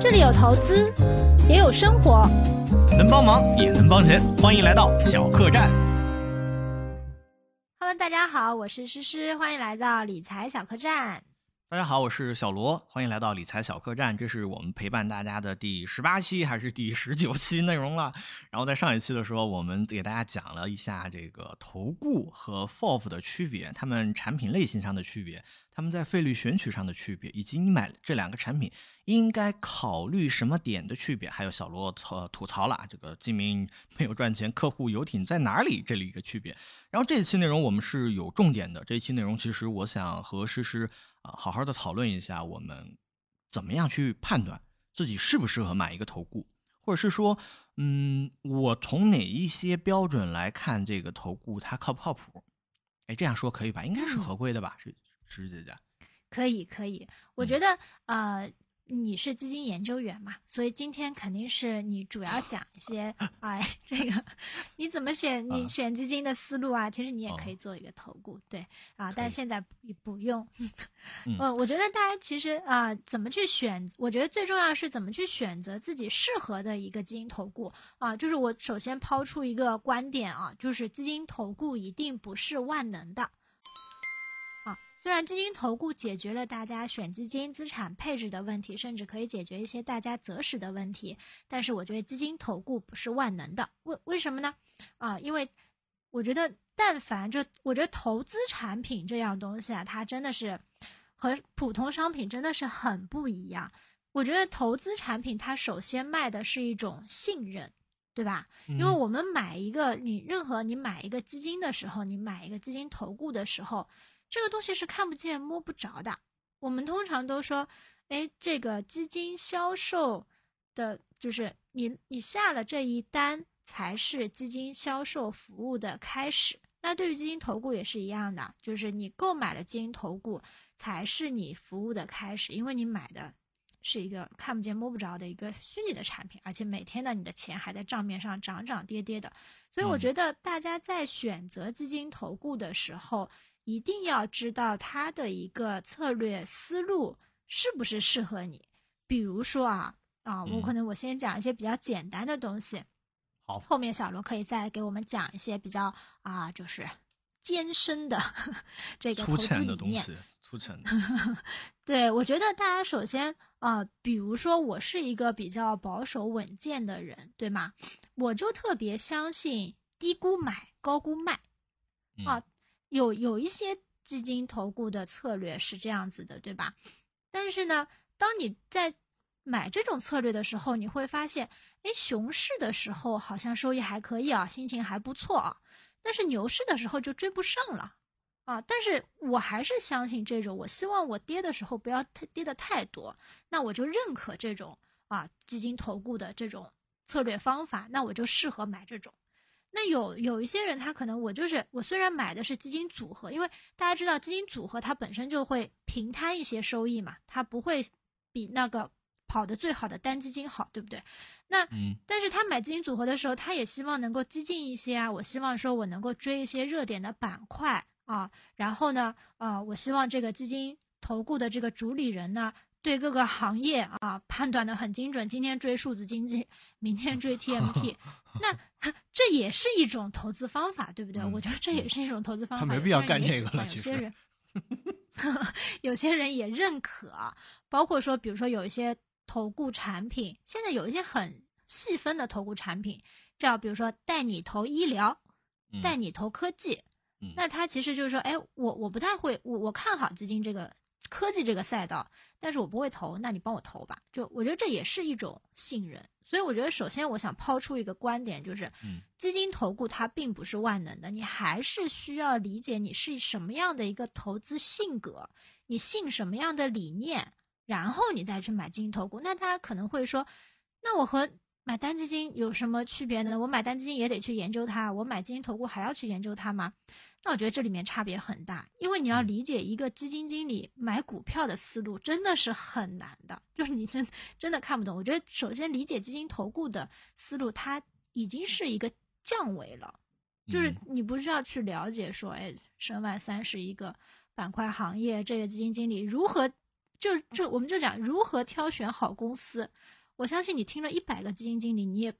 这里有投资，也有生活，能帮忙也能帮钱，欢迎来到小客栈。Hello，大家好，我是诗诗，欢迎来到理财小客栈。大家好，我是小罗，欢迎来到理财小客栈。这是我们陪伴大家的第十八期还是第十九期内容了？然后在上一期的时候，我们给大家讲了一下这个投顾和 FOF 的区别，它们产品类型上的区别，他们在费率选取上的区别，以及你买这两个产品应该考虑什么点的区别。还有小罗吐吐槽了这个精明 没有赚钱，客户游艇在哪里这里一个区别。然后这一期内容我们是有重点的，这一期内容其实我想和诗诗。啊，好好的讨论一下，我们怎么样去判断自己适不适合买一个投顾，或者是说，嗯，我从哪一些标准来看这个投顾它靠不靠谱？哎，这样说可以吧？应该是合规的吧？是是姐姐，可以可以，我觉得、呃。你是基金研究员嘛，所以今天肯定是你主要讲一些，哎，这个你怎么选你选基金的思路啊？其实你也可以做一个投顾，对啊，但现在不不用。嗯，我觉得大家其实啊，怎么去选？我觉得最重要是怎么去选择自己适合的一个基金投顾啊。就是我首先抛出一个观点啊，就是基金投顾一定不是万能的。虽然基金投顾解决了大家选基金资产配置的问题，甚至可以解决一些大家择时的问题，但是我觉得基金投顾不是万能的。为为什么呢？啊，因为我觉得，但凡就我觉得投资产品这样东西啊，它真的是和普通商品真的是很不一样。我觉得投资产品它首先卖的是一种信任，对吧？因为我们买一个你任何你买一个基金的时候，你买一个基金投顾的时候。这个东西是看不见摸不着的。我们通常都说，哎，这个基金销售的，就是你你下了这一单，才是基金销售服务的开始。那对于基金投顾也是一样的，就是你购买了基金投顾，才是你服务的开始，因为你买的是一个看不见摸不着的一个虚拟的产品，而且每天呢你的钱还在账面上涨涨跌跌的。所以我觉得大家在选择基金投顾的时候，一定要知道它的一个策略思路是不是适合你。比如说啊啊，我可能我先讲一些比较简单的东西，好，后面小罗可以再给我们讲一些比较啊，就是艰深的 这个投资理念。对我觉得大家首先啊、呃，比如说我是一个比较保守稳健的人，对吗？我就特别相信低估买，高估卖啊。嗯有有一些基金投顾的策略是这样子的，对吧？但是呢，当你在买这种策略的时候，你会发现，哎，熊市的时候好像收益还可以啊，心情还不错啊，但是牛市的时候就追不上了啊。但是我还是相信这种，我希望我跌的时候不要太跌的太多，那我就认可这种啊基金投顾的这种策略方法，那我就适合买这种。那有有一些人，他可能我就是我虽然买的是基金组合，因为大家知道基金组合它本身就会平摊一些收益嘛，它不会比那个跑得最好的单基金好，对不对？那嗯，但是他买基金组合的时候，他也希望能够激进一些啊，我希望说我能够追一些热点的板块啊，然后呢，呃，我希望这个基金投顾的这个主理人呢。对各个行业啊判断的很精准，今天追数字经济，明天追 TMT，那这也是一种投资方法，对不对？嗯、我觉得这也是一种投资方法。他没必要干这个了，有些人，有些人也认可，包括说，比如说有一些投顾产品，现在有一些很细分的投顾产品，叫比如说带你投医疗，嗯、带你投科技，嗯、那它其实就是说，哎，我我不太会，我我看好基金这个。科技这个赛道，但是我不会投，那你帮我投吧。就我觉得这也是一种信任，所以我觉得首先我想抛出一个观点，就是，基金投顾它并不是万能的，你还是需要理解你是什么样的一个投资性格，你信什么样的理念，然后你再去买基金投顾。那他可能会说，那我和买单基金有什么区别呢？我买单基金也得去研究它，我买基金投顾还要去研究它吗？那我觉得这里面差别很大，因为你要理解一个基金经理买股票的思路真的是很难的，就是你真真的看不懂。我觉得首先理解基金投顾的思路，它已经是一个降维了，就是你不需要去了解说，哎，申万三是一个板块行业，这个基金经理如何就就我们就讲如何挑选好公司。我相信你听了一百个基金经理，你也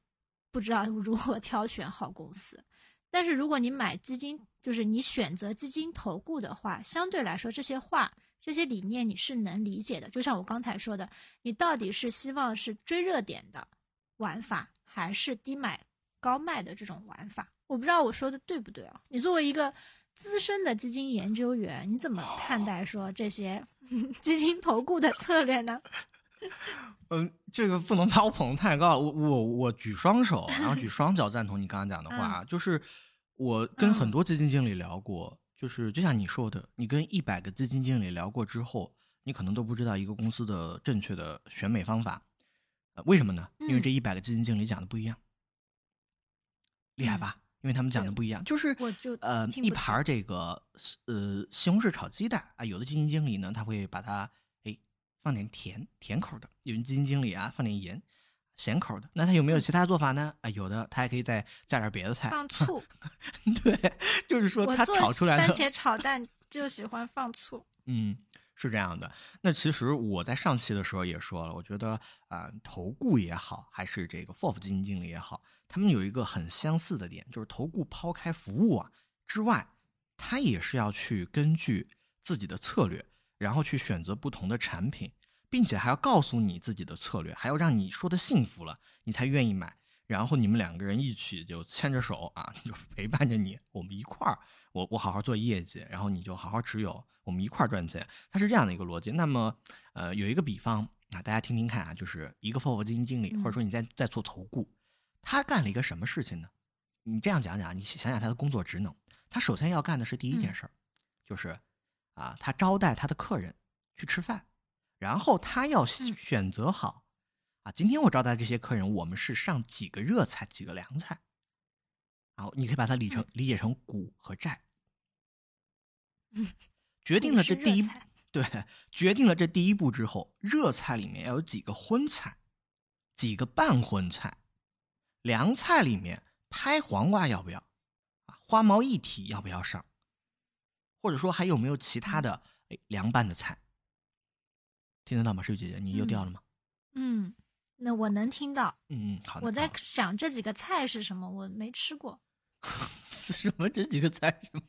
不知道如何 挑选好公司。但是如果你买基金，就是你选择基金投顾的话，相对来说这些话、这些理念你是能理解的。就像我刚才说的，你到底是希望是追热点的玩法，还是低买高卖的这种玩法？我不知道我说的对不对啊？你作为一个资深的基金研究员，你怎么看待说这些 基金投顾的策略呢？嗯，这个不能把我捧得太高。我我我举双手，然后举 双脚赞同你刚刚讲的话。就是我跟很多基金经理聊过，就是就像你说的，你跟一百个基金经理聊过之后，你可能都不知道一个公司的正确的选美方法。呃，为什么呢？因为这一百个基金经理讲的不一样，厉害吧？因为他们讲的不一样，就是呃一盘这个呃西红柿炒鸡蛋啊，有的基金经理呢他会把它。放点甜甜口的，有人基金经理啊，放点盐，咸口的。那他有没有其他做法呢？啊，有的，他还可以再加点别的菜，放醋。对，就是说他炒出来的番茄炒蛋就喜欢放醋。嗯，是这样的。那其实我在上期的时候也说了，我觉得啊，投顾也好，还是这个 FOF 基金经理也好，他们有一个很相似的点，就是投顾抛开服务啊之外，他也是要去根据自己的策略。然后去选择不同的产品，并且还要告诉你自己的策略，还要让你说的幸福了，你才愿意买。然后你们两个人一起就牵着手啊，就陪伴着你，我们一块儿，我我好好做业绩，然后你就好好持有，我们一块儿赚钱。它是这样的一个逻辑。那么，呃，有一个比方啊，大家听听看啊，就是一个 FOF 基金经理，或者说你在在做投顾，他干了一个什么事情呢？你这样讲讲，你想想他的工作职能，他首先要干的是第一件事儿，就是。啊，他招待他的客人去吃饭，然后他要选择好。啊，今天我招待这些客人，我们是上几个热菜，几个凉菜。好，你可以把它理成理解成股和债。决定了这第一对，决定了这第一步之后，热菜里面要有几个荤菜，几个半荤菜，凉菜里面拍黄瓜要不要？啊，花毛一体要不要上？或者说还有没有其他的哎凉拌的菜？听得到吗，水姐姐？你又掉了吗？嗯，那我能听到。嗯嗯，好的。我在想这几个菜是什么，我没吃过。什么这几个菜？什么？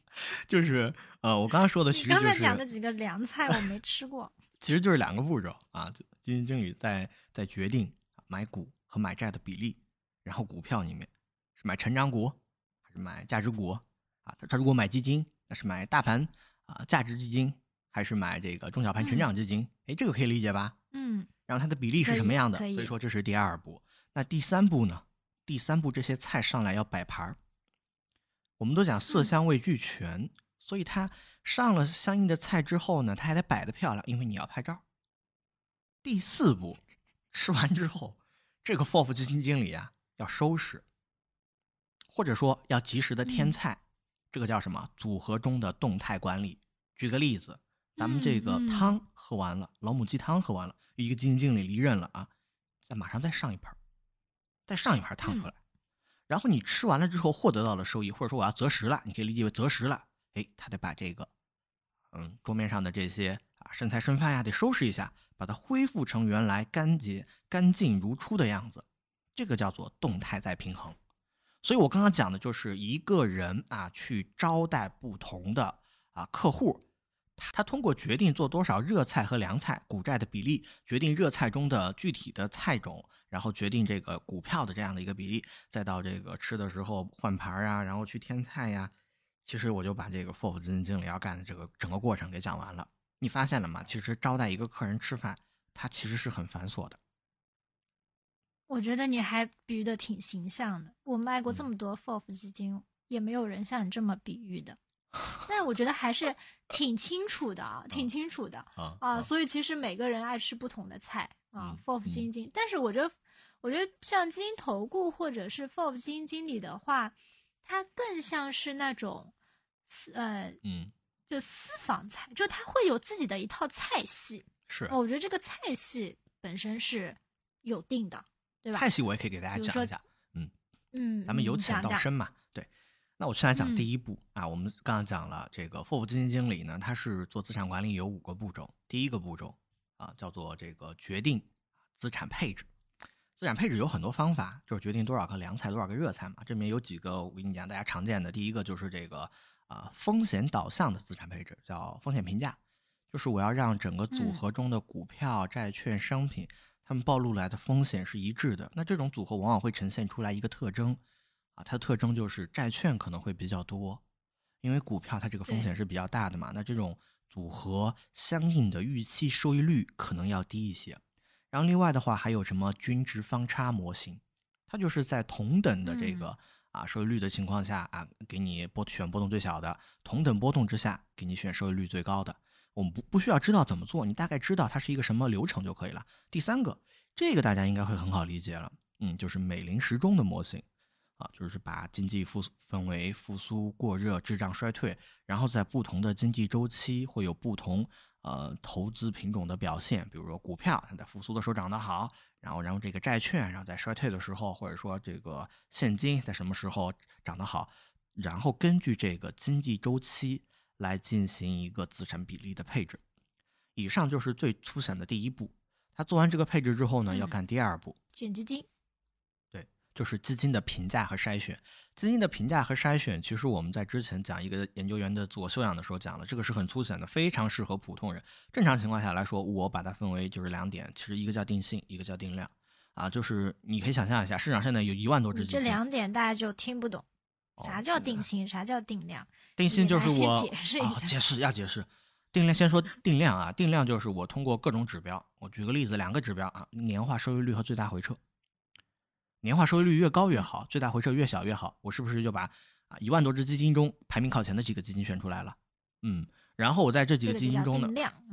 就是呃，我刚刚说的，其实刚才讲的几个凉菜我没吃过。其实就是两个步骤啊，基金经理在在决定买股和买债的比例，然后股票里面是买成长股还是买价值股啊？他他如果买基金。那是买大盘啊价值基金，还是买这个中小盘成长基金？哎，这个可以理解吧？嗯。然后它的比例是什么样的？所以说这是第二步。那第三步呢？第三步这些菜上来要摆盘儿。我们都讲色香味俱全，所以它上了相应的菜之后呢，它还得摆的漂亮，因为你要拍照。第四步，吃完之后，这个 FOF 基金经理啊要收拾，或者说要及时的添菜。这个叫什么？组合中的动态管理。举个例子，咱们这个汤喝完了，老母鸡汤喝完了，一个基金经理离任了啊，再马上再上一盘，再上一盘汤出来，然后你吃完了之后获得到了收益，或者说我要择食了，你可以理解为择食了。哎，他得把这个，嗯，桌面上的这些啊剩菜剩饭呀，得收拾一下，把它恢复成原来干洁、干净如初的样子。这个叫做动态再平衡。所以我刚刚讲的就是一个人啊，去招待不同的啊客户，他他通过决定做多少热菜和凉菜，股债的比例，决定热菜中的具体的菜种，然后决定这个股票的这样的一个比例，再到这个吃的时候换盘啊，然后去添菜呀。其实我就把这个 FOF 基金经理要干的这个整个过程给讲完了。你发现了吗？其实招待一个客人吃饭，它其实是很繁琐的。我觉得你还比喻的挺形象的。我卖过这么多 FOF 基金，也没有人像你这么比喻的。但我觉得还是挺清楚的啊，挺清楚的啊。所以其实每个人爱吃不同的菜啊，FOF 基金经。但是我觉得，我觉得像基金投顾或者是 FOF 基金经理的话，他更像是那种私呃嗯，就私房菜，就他会有自己的一套菜系。是，我觉得这个菜系本身是有定的。对吧菜系我也可以给大家讲一下，嗯嗯，咱们由浅到深嘛。对，那我先来讲第一步啊。我们刚刚讲了这个 FOF 基金经理呢，他是做资产管理有五个步骤。第一个步骤啊，叫做这个决定资产配置。资产配置有很多方法，就是决定多少个凉菜，多少个热菜嘛。这里面有几个，我跟你讲，大家常见的，第一个就是这个啊风险导向的资产配置，叫风险评价，就是我要让整个组合中的股票、债券、商品，它们暴露来的风险是一致的。那这种组合往往会呈现出来一个特征，啊，它的特征就是债券可能会比较多，因为股票它这个风险是比较大的嘛。那这种组合相应的预期收益率可能要低一些。然后另外的话还有什么均值方差模型，它就是在同等的这个啊收益率的情况下啊，给你波选波动最小的，同等波动之下给你选收益率最高的。我们不不需要知道怎么做，你大概知道它是一个什么流程就可以了。第三个，这个大家应该会很好理解了，嗯，就是美林时钟的模型啊，就是把经济复分为复苏、过热、滞胀、衰退，然后在不同的经济周期会有不同。呃，投资品种的表现，比如说股票，它在复苏的时候涨得好，然后，然后这个债券，然后在衰退的时候，或者说这个现金在什么时候涨得好，然后根据这个经济周期来进行一个资产比例的配置。以上就是最粗浅的第一步。他做完这个配置之后呢，要干第二步，选基金。就是基金的评价和筛选，基金的评价和筛选，其实我们在之前讲一个研究员的自我修养的时候讲了，这个是很粗浅的，非常适合普通人。正常情况下来说，我把它分为就是两点，其实一个叫定性，一个叫定量。啊，就是你可以想象一下，市场现在有一万多只基金，这两点大家就听不懂，啥叫定性，啥叫定量？定性就是我解释一下，解释要解释。定量先说定量啊，定量就是我通过各种指标，我举个例子，两个指标啊，年化收益率和最大回撤。年化收益率越高越好，最大回撤越小越好。我是不是就把啊一万多只基金中排名靠前的几个基金选出来了？嗯，然后我在这几个基金中呢，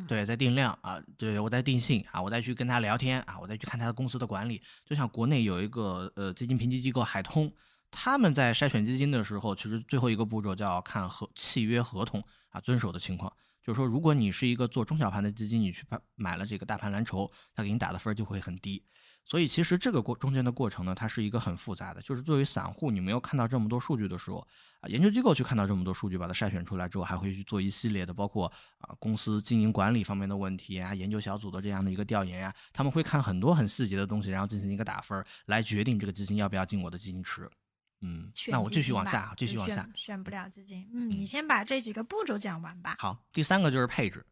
对，在定量啊，对我在定性啊，我再去跟他聊天啊，我再去看他的公司的管理。就像国内有一个呃基金评级机构海通，他们在筛选基金的时候，其实最后一个步骤叫看合契约合同啊遵守的情况。就是说，如果你是一个做中小盘的基金，你去买买了这个大盘蓝筹，他给你打的分就会很低。所以其实这个过中间的过程呢，它是一个很复杂的。就是作为散户，你没有看到这么多数据的时候，啊，研究机构去看到这么多数据，把它筛选出来之后，还会去做一系列的，包括啊公司经营管理方面的问题啊，研究小组的这样的一个调研呀，他们会看很多很细节的东西，然后进行一个打分，来决定这个基金要不要进我的基金池。嗯，那我继续往下，继续往下，选不了基金。嗯，你先把这几个步骤讲完吧。好，第三个就是配置，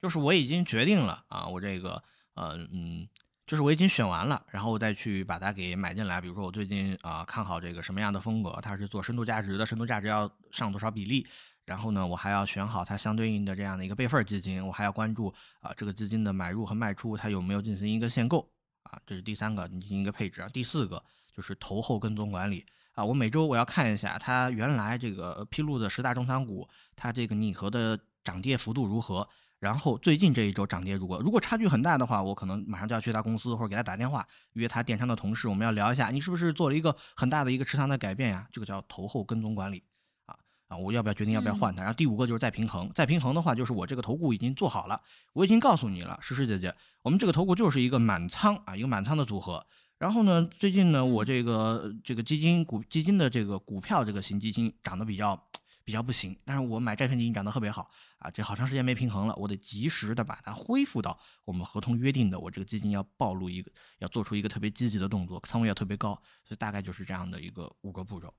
就是我已经决定了啊，我这个呃嗯。就是我已经选完了，然后我再去把它给买进来。比如说我最近啊看好这个什么样的风格，它是做深度价值的，深度价值要上多少比例？然后呢，我还要选好它相对应的这样的一个备份基金，我还要关注啊这个资金的买入和卖出，它有没有进行一个限购啊？这是第三个，进行一个配置。第四个就是投后跟踪管理啊，我每周我要看一下它原来这个披露的十大中仓股，它这个拟合的涨跌幅度如何。然后最近这一周涨跌如果如果差距很大的话，我可能马上就要去他公司或者给他打电话约他电商的同事，我们要聊一下，你是不是做了一个很大的一个持仓的改变呀？这个叫投后跟踪管理啊啊！我要不要决定要不要换它？然后第五个就是再平衡，再平衡的话就是我这个投顾已经做好了，我已经告诉你了，诗诗姐姐，我们这个投顾就是一个满仓啊，一个满仓的组合。然后呢，最近呢，我这个这个基金股基金的这个股票这个新基金涨得比较。比较不行，但是我买债券基金涨得特别好啊，这好长时间没平衡了，我得及时的把它恢复到我们合同约定的，我这个基金要暴露一个，要做出一个特别积极的动作，仓位要特别高，所以大概就是这样的一个五个步骤。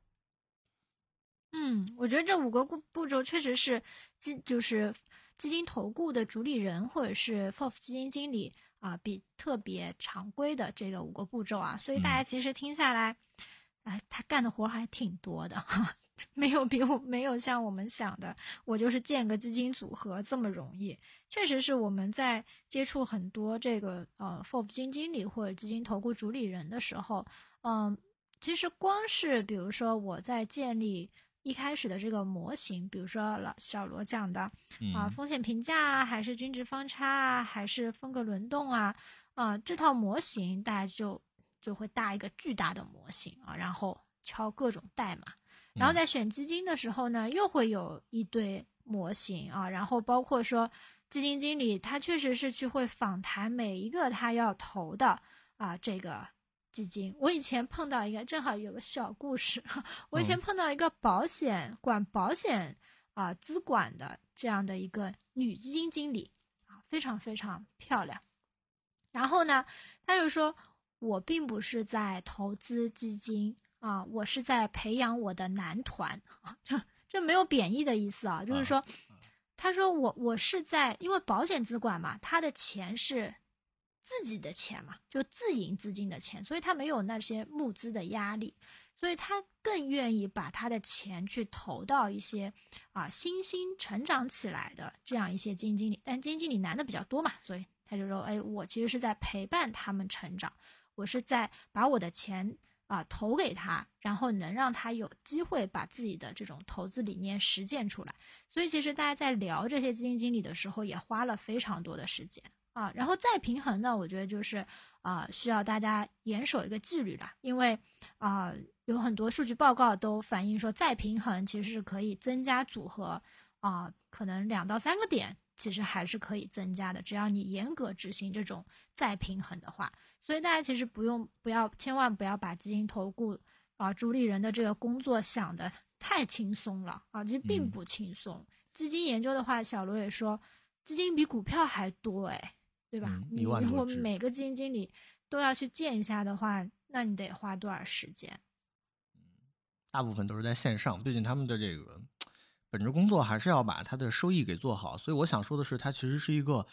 嗯，我觉得这五个步步骤确实是基就是基金投顾的主理人或者是 FOF 基金经理啊，比特别常规的这个五个步骤啊，所以大家其实听下来，哎，他干的活还挺多的哈。没有比我没有像我们想的，我就是建个基金组合这么容易。确实是我们在接触很多这个呃 FOF 基金经理或者基金投顾主理人的时候，嗯，其实光是比如说我在建立一开始的这个模型，比如说老小罗讲的啊风险评价啊，还是均值方差啊，还是风格轮动啊，啊这套模型大家就就会搭一个巨大的模型啊，然后敲各种代码。然后在选基金的时候呢，又会有一堆模型啊，然后包括说基金经理他确实是去会访谈每一个他要投的啊这个基金。我以前碰到一个，正好有个小故事，我以前碰到一个保险管保险啊资管的这样的一个女基金经理啊，非常非常漂亮。然后呢，他就说，我并不是在投资基金啊，我是在培养我的男团啊，这这没有贬义的意思啊，就是说，他说我我是在，因为保险资管嘛，他的钱是自己的钱嘛，就自营资金的钱，所以他没有那些募资的压力。所以他更愿意把他的钱去投到一些啊新兴成长起来的这样一些基金经理，但基金经理男的比较多嘛，所以他就说：“哎，我其实是在陪伴他们成长，我是在把我的钱啊投给他，然后能让他有机会把自己的这种投资理念实践出来。”所以其实大家在聊这些基金经理的时候，也花了非常多的时间啊。然后再平衡呢，我觉得就是啊需要大家严守一个纪律了，因为啊。有很多数据报告都反映说，再平衡其实是可以增加组合，啊，可能两到三个点，其实还是可以增加的。只要你严格执行这种再平衡的话，所以大家其实不用不要千万不要把基金投顾啊主理人的这个工作想的太轻松了啊，其实并不轻松。基金研究的话，小罗也说，基金比股票还多哎，对吧？你如果每个基金经理都要去见一下的话，那你得花多少时间？大部分都是在线上，毕竟他们的这个本职工作还是要把他的收益给做好，所以我想说的是，它其实是一个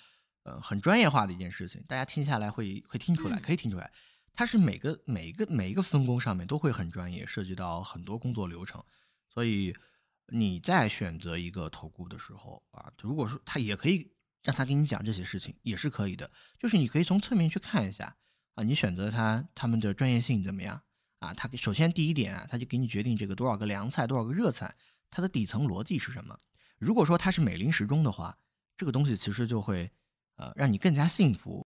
呃很专业化的一件事情。大家听下来会会听出来，可以听出来，它是每个每一个每一个分工上面都会很专业，涉及到很多工作流程。所以你在选择一个投顾的时候啊，如果说他也可以让他给你讲这些事情，也是可以的。就是你可以从侧面去看一下啊，你选择他他们的专业性怎么样？啊，他首先第一点啊，他就给你决定这个多少个凉菜，多少个热菜，它的底层逻辑是什么？如果说它是美林时钟的话，这个东西其实就会呃让你更加幸福。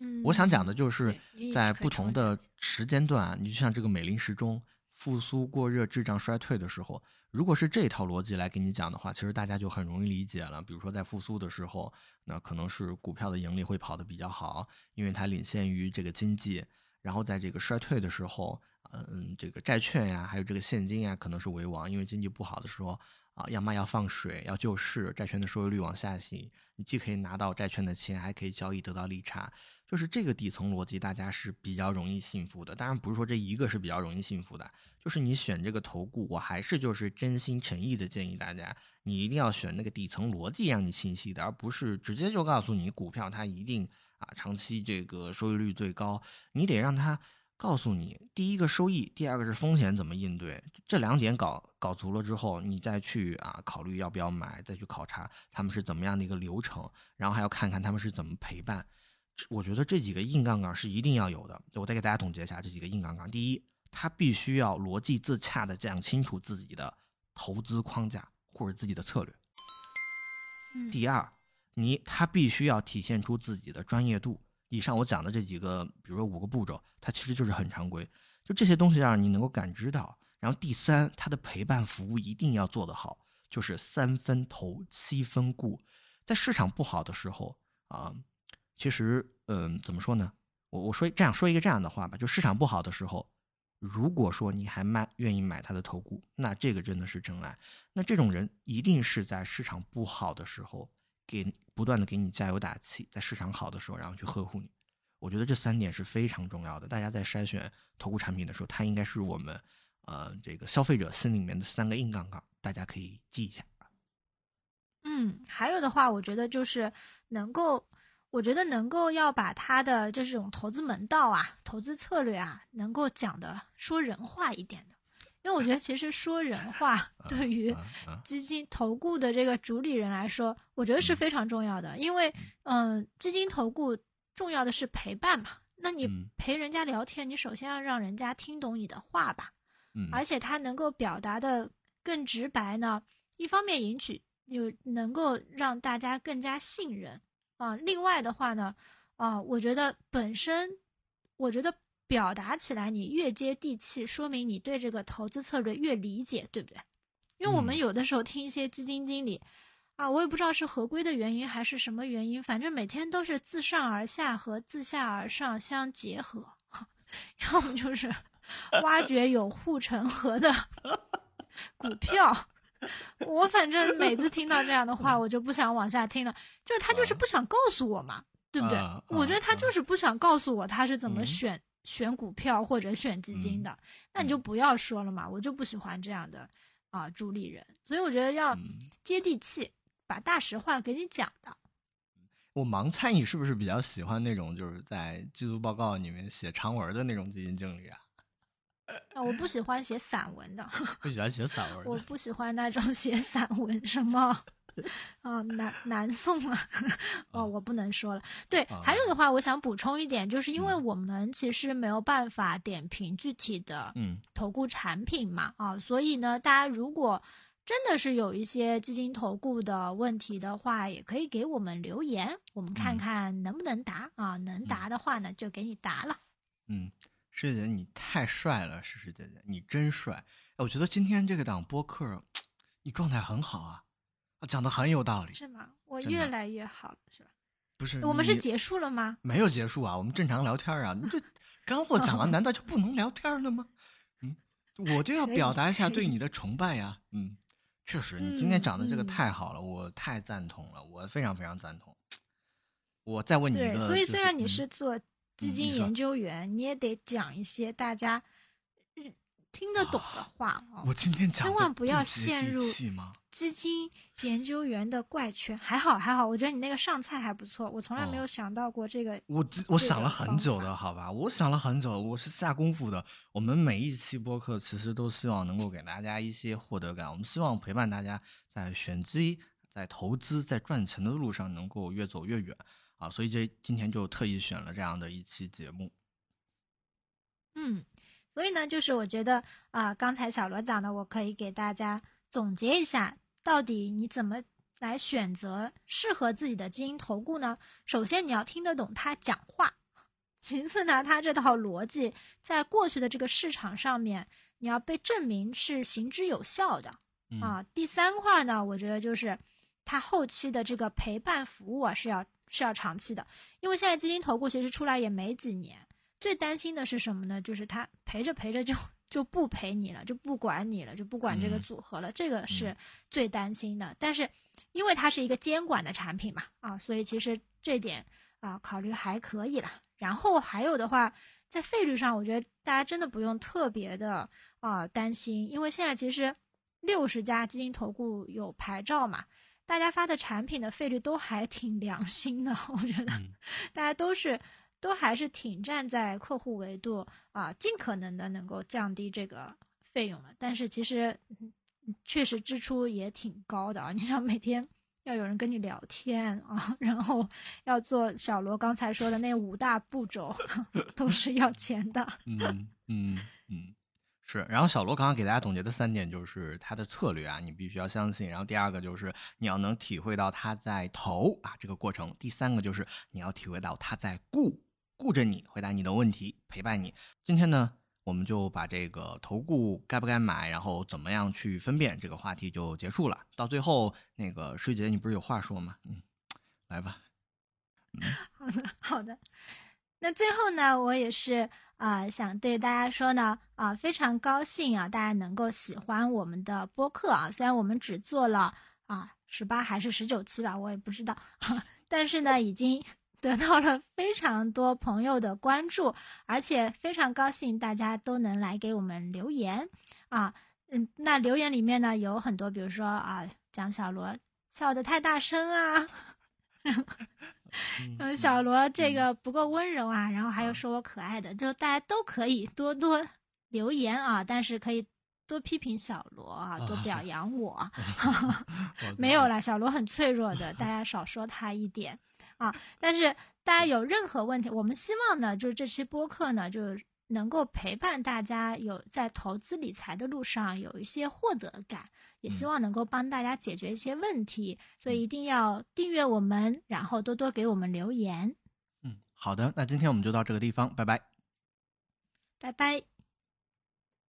嗯，我想讲的就是在不同的时间段，你就像这个美林时钟复苏、过热、滞胀、衰退的时候，如果是这套逻辑来给你讲的话，其实大家就很容易理解了。比如说在复苏的时候，那可能是股票的盈利会跑得比较好，因为它领先于这个经济。然后在这个衰退的时候。嗯，这个债券呀，还有这个现金呀，可能是为王，因为经济不好的时候啊，要么要放水，要救市，债券的收益率往下行，你既可以拿到债券的钱，还可以交易得到利差，就是这个底层逻辑，大家是比较容易信服的。当然不是说这一个是比较容易信服的，就是你选这个投顾，我还是就是真心诚意的建议大家，你一定要选那个底层逻辑让你清晰的，而不是直接就告诉你股票它一定啊长期这个收益率最高，你得让它。告诉你，第一个收益，第二个是风险怎么应对，这两点搞搞足了之后，你再去啊考虑要不要买，再去考察他们是怎么样的一个流程，然后还要看看他们是怎么陪伴。我觉得这几个硬杠杠是一定要有的。我再给大家总结一下这几个硬杠杠：第一，他必须要逻辑自洽的讲清楚自己的投资框架或者自己的策略；第二，你他必须要体现出自己的专业度。以上我讲的这几个，比如说五个步骤，它其实就是很常规，就这些东西让你能够感知到。然后第三，它的陪伴服务一定要做得好，就是三分投七分顾。在市场不好的时候啊，其实嗯，怎么说呢？我我说这样说一个这样的话吧，就市场不好的时候，如果说你还买愿意买他的投顾，那这个真的是真爱。那这种人一定是在市场不好的时候。给不断的给你加油打气，在市场好的时候，然后去呵护你。我觉得这三点是非常重要的。大家在筛选投顾产品的时候，它应该是我们呃这个消费者心里面的三个硬杠杠，大家可以记一下。嗯，还有的话，我觉得就是能够，我觉得能够要把他的这种投资门道啊、投资策略啊，能够讲的说人话一点的。因为我觉得，其实说人话 对于基金投顾的这个主理人来说，我觉得是非常重要的。因为，嗯，基金投顾重要的是陪伴嘛。那你陪人家聊天，你首先要让人家听懂你的话吧。嗯。而且他能够表达的更直白呢，一方面引起有能够让大家更加信任啊。另外的话呢，啊，我觉得本身，我觉得。表达起来你越接地气，说明你对这个投资策略越理解，对不对？因为我们有的时候听一些基金经理，啊，我也不知道是合规的原因还是什么原因，反正每天都是自上而下和自下而上相结合，要么就是挖掘有护城河的 股票。我反正每次听到这样的话，我就不想往下听了，就是他就是不想告诉我嘛。对不对？啊我觉得他啊就是不想告诉我他是怎么嗯选、选股票或者选基金的，那你就不要说了嘛，我就不喜欢这样的啊、主理人，所以我觉得要嗯接地气，把大实话给你讲的。我盲猜你是不是比较喜欢那种就是在季度报告里面写长文的那种基金经理啊？啊，我不喜欢写散文的，不喜欢写散文。我不喜欢那种写散文什么。啊，南南宋啊，哦，我不能说了。对，啊还有的话，我想补充一点，就是因为嗯我们其实没有办法点评具体的嗯投顾产品嘛，啊，所以呢，大家如果真的是有一些基金投顾的问题的话，也可以给我们留言，我们看嗯看能不能答啊。能答的话呢，就给你答了。嗯，师姐姐你太帅了，诗诗姐姐你真帅。哎我觉得今天这个档播客，你状态很好啊，啊讲的很有道理。是吗？我越来越好了，是吧？不是我们是结束了吗？没有结束啊，我们正常聊天啊。你这 干货讲完，难道就不能聊天了吗？嗯，我就要表达一下对你的崇拜呀。嗯，确实，你今天嗯讲的这个嗯太好了，我太赞同了，我非常非常赞同。我再问你一对，个，所以虽然你嗯是做基金研究员，你也得讲一些大家嗯听得懂的话哦。我今天讲千万不要陷入气吗？基金研究员的怪圈，还好还好，我觉得你那个上菜还不错，我从来没哦有想到过这个。我我想了很久的，好吧？我想了很久，我是下功夫的。我们每一期播客其实都希望能够给大家一些获得感，我们希望陪伴大家在选基、在投资、在赚钱的路上能够越走越远啊！所以这今天就特意选了这样的一期节目。嗯，所以呢，就是我觉得啊、刚才小罗讲的，我可以给大家总结一下，到底你怎么来选择适合自己的基因投顾呢？首先你要听得懂他讲话，其次呢，他这套逻辑在过去的这个市场上面，你要被证明是行之有效的。嗯啊，第三块呢，我觉得就是他后期的这个陪伴服务啊是要是要长期的，因为现在基金投顾其实出来也没几年，最担心的是什么呢？就是他陪着陪着就就不陪你了，就不管你了，就不管这个嗯组合了，这个是嗯最担心的。但是因为它是一个监管的产品嘛，啊，所以其实这点啊考虑还可以了。然后还有的话，在费率上，我觉得大家真的不用特别的啊、担心，因为现在其实六十家基金投顾有牌照嘛，大家发的产品的费率都还挺良心的，我觉得嗯大家都是都还是挺站在客户维度啊，尽可能的能够降低这个费用了。但是其实嗯确实支出也挺高的啊，你想每天。要有人跟你聊天啊，然后要做小罗刚才说的那五大步骤，都是要钱的。嗯嗯嗯，是。然后小罗刚刚给大家总结的三点就是他的策略啊，你必须要相信。然后第二个就是你要能体会到他在投啊这个过程。第三个就是你要体会到他在顾顾着你，回答你的问题，陪伴你。今天呢，我们就把这个投顾该不该买，然后怎么样去分辨这个话题就结束了。到最后，那个师姐，你不是有话说吗？嗯，来吧。好的，好的。那最后呢，我也是啊、想对大家说呢，啊、非常高兴啊，大家能够喜欢我们的播客啊。虽然我们只做了啊十八还是十九期吧，我也不知道，但是呢，已经得到了非常多朋友的关注，而且非常高兴大家都能来给我们留言啊。嗯，那留言里面呢有很多，比如说啊，讲小罗笑得太大声啊。嗯，小罗这个不够温柔啊，然后还有说我可爱的，就大家都可以多多留言啊，但是可以多批评小罗啊，多表扬我。没有啦，小罗很脆弱的，大家少说他一点啊。但是大家有任何问题，我们希望呢，就是这期播客呢，就是能够陪伴大家有在投资理财的路上有一些获得感，也希望能够帮大家解决一些问题，所以一定要订阅我们，然后多多给我们留言，嗯，好的，那今天我们就到这个地方，拜拜。拜拜。